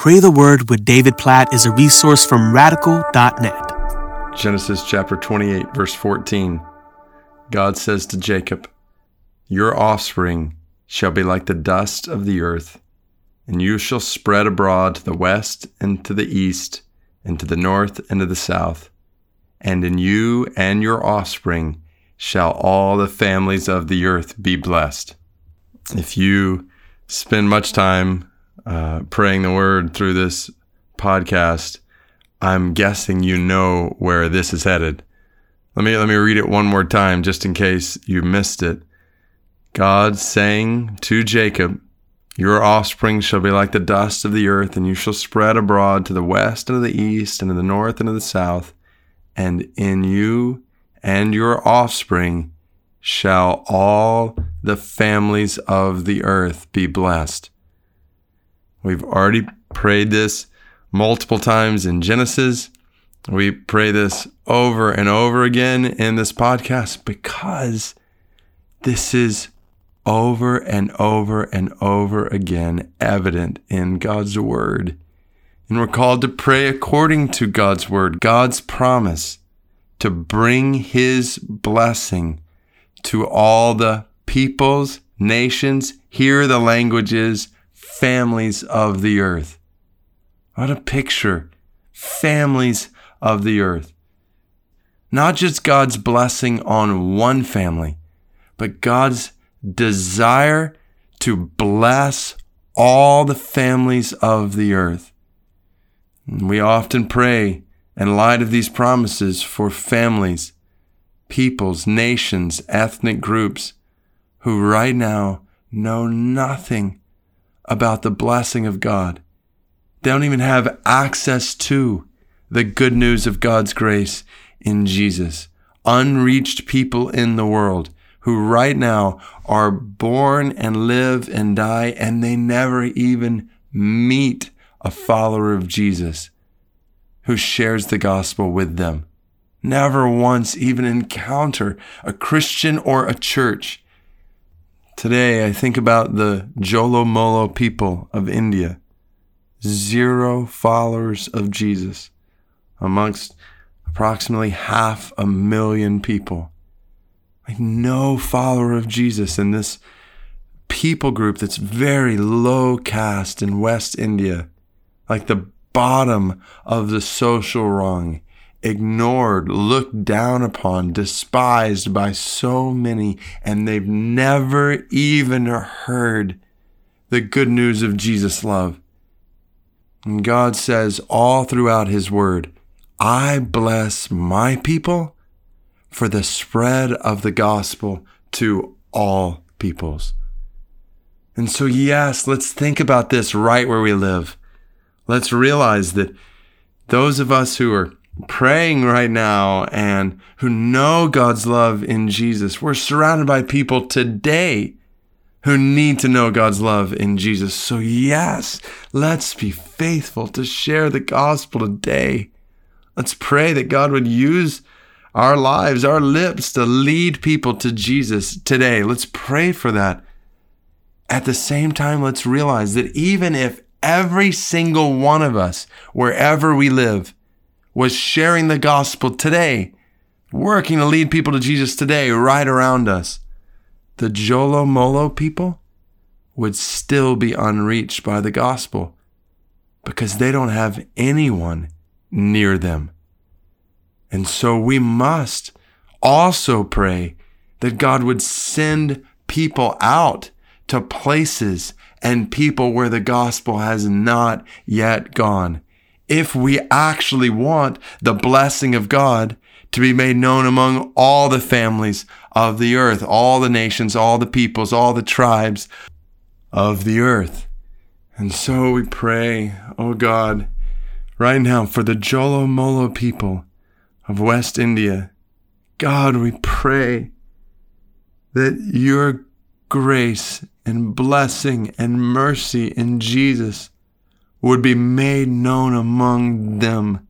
Pray the Word with David Platt is a resource from radical.net. Genesis chapter 28, verse 14. God says to Jacob, Your offspring shall be like the dust of the earth, and you shall spread abroad to the west and to the east, and to the north and to the south. And in you and your offspring shall all the families of the earth be blessed. If you spend much time uh, praying the word through this podcast, I'm guessing you know where this is headed. Let me let me read it one more time just in case you missed it. God saying to Jacob, Your offspring shall be like the dust of the earth, and you shall spread abroad to the west and to the east, and to the north and to the south, and in you and your offspring shall all the families of the earth be blessed. We've already prayed this multiple times in Genesis. We pray this over and over again in this podcast because this is over and over and over again evident in God's word. And we're called to pray according to God's word, God's promise to bring his blessing to all the peoples, nations, hear the languages, families of the earth. What a picture. Families of the earth. Not just God's blessing on one family, but God's desire to bless all the families of the earth. we often pray in light of these promises for families, peoples, nations, ethnic groups who right now know nothing about the blessing of God. They don't even have access to the good news of God's grace in Jesus. Unreached people in the world who right now are born and live and die, and they never even meet a follower of Jesus who shares the gospel with them. Never once even encounter a Christian or a church Today, I think about the Jolo Molo people of India. Zero followers of Jesus amongst approximately half a million people. Like no follower of Jesus in this people group that's very low caste in West India, like the bottom of the social rung ignored, looked down upon, despised by so many, and they've never even heard the good news of Jesus' love. And God says all throughout His Word, I bless my people for the spread of the gospel to all peoples. And so, yes, let's think about this right where we live. Let's realize that those of us who are praying right now and who know God's love in Jesus. We're surrounded by people today who need to know God's love in Jesus. So, yes, let's be faithful to share the gospel today. Let's pray that God would use our lives, our lips to lead people to Jesus today. Let's pray for that. At the same time, let's realize that even if every single one of us, wherever we live, was sharing the gospel today, working to lead people to Jesus today, right around us, the Jolo Molo people would still be unreached by the gospel because they don't have anyone near them. And so we must also pray that God would send people out to places and people where the gospel has not yet gone if we actually want the blessing of God to be made known among all the families of the earth, all the nations, all the peoples, all the tribes of the earth. And so we pray, oh God, right now for the Jolo Molo people of West India. God, we pray that your grace and blessing and mercy in Jesus would be made known among them.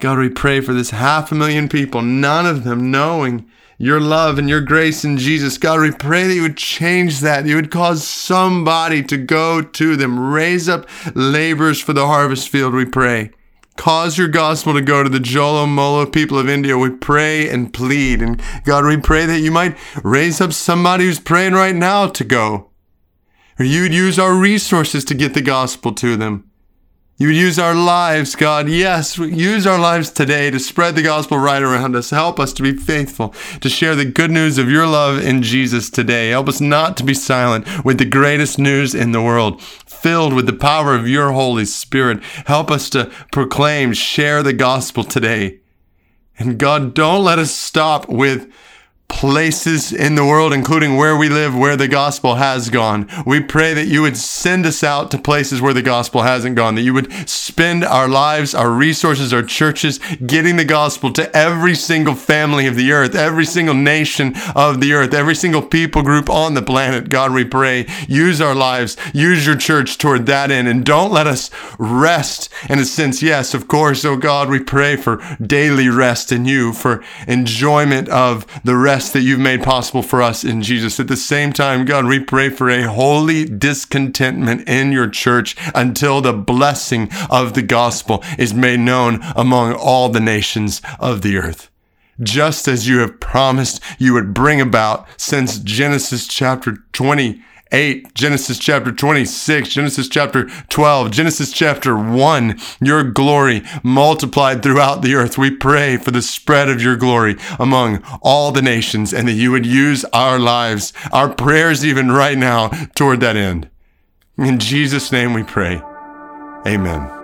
God, we pray for this half a million people, none of them knowing your love and your grace in Jesus. God, we pray that you would change that. You would cause somebody to go to them. Raise up laborers for the harvest field, we pray. Cause your gospel to go to the Jolo Molo people of India. We pray and plead. And God, we pray that you might raise up somebody who's praying right now to go. Or you'd use our resources to get the gospel to them. You would use our lives, God. Yes, use our lives today to spread the gospel right around us. Help us to be faithful, to share the good news of your love in Jesus today. Help us not to be silent with the greatest news in the world, filled with the power of your Holy Spirit. Help us to proclaim, share the gospel today. And God, don't let us stop with places in the world, including where we live, where the gospel has gone. We pray that you would send us out to places where the gospel hasn't gone, that you would spend our lives, our resources, our churches getting the gospel to every single family of the earth, every single nation of the earth, every single people group on the planet. God, we pray, use our lives, use your church toward that end, and don't let us rest in a sense. Yes, of course, oh God, we pray for daily rest in you, for enjoyment of the rest that you've made possible for us in Jesus. At the same time, God, we pray for a holy discontentment in your church until the blessing of the gospel is made known among all the nations of the earth just as you have promised you would bring about since Genesis chapter 20 8, Genesis chapter 26, Genesis chapter 12, Genesis chapter 1, your glory multiplied throughout the earth. We pray for the spread of your glory among all the nations and that you would use our lives, our prayers even right now toward that end. In Jesus' name we pray. Amen.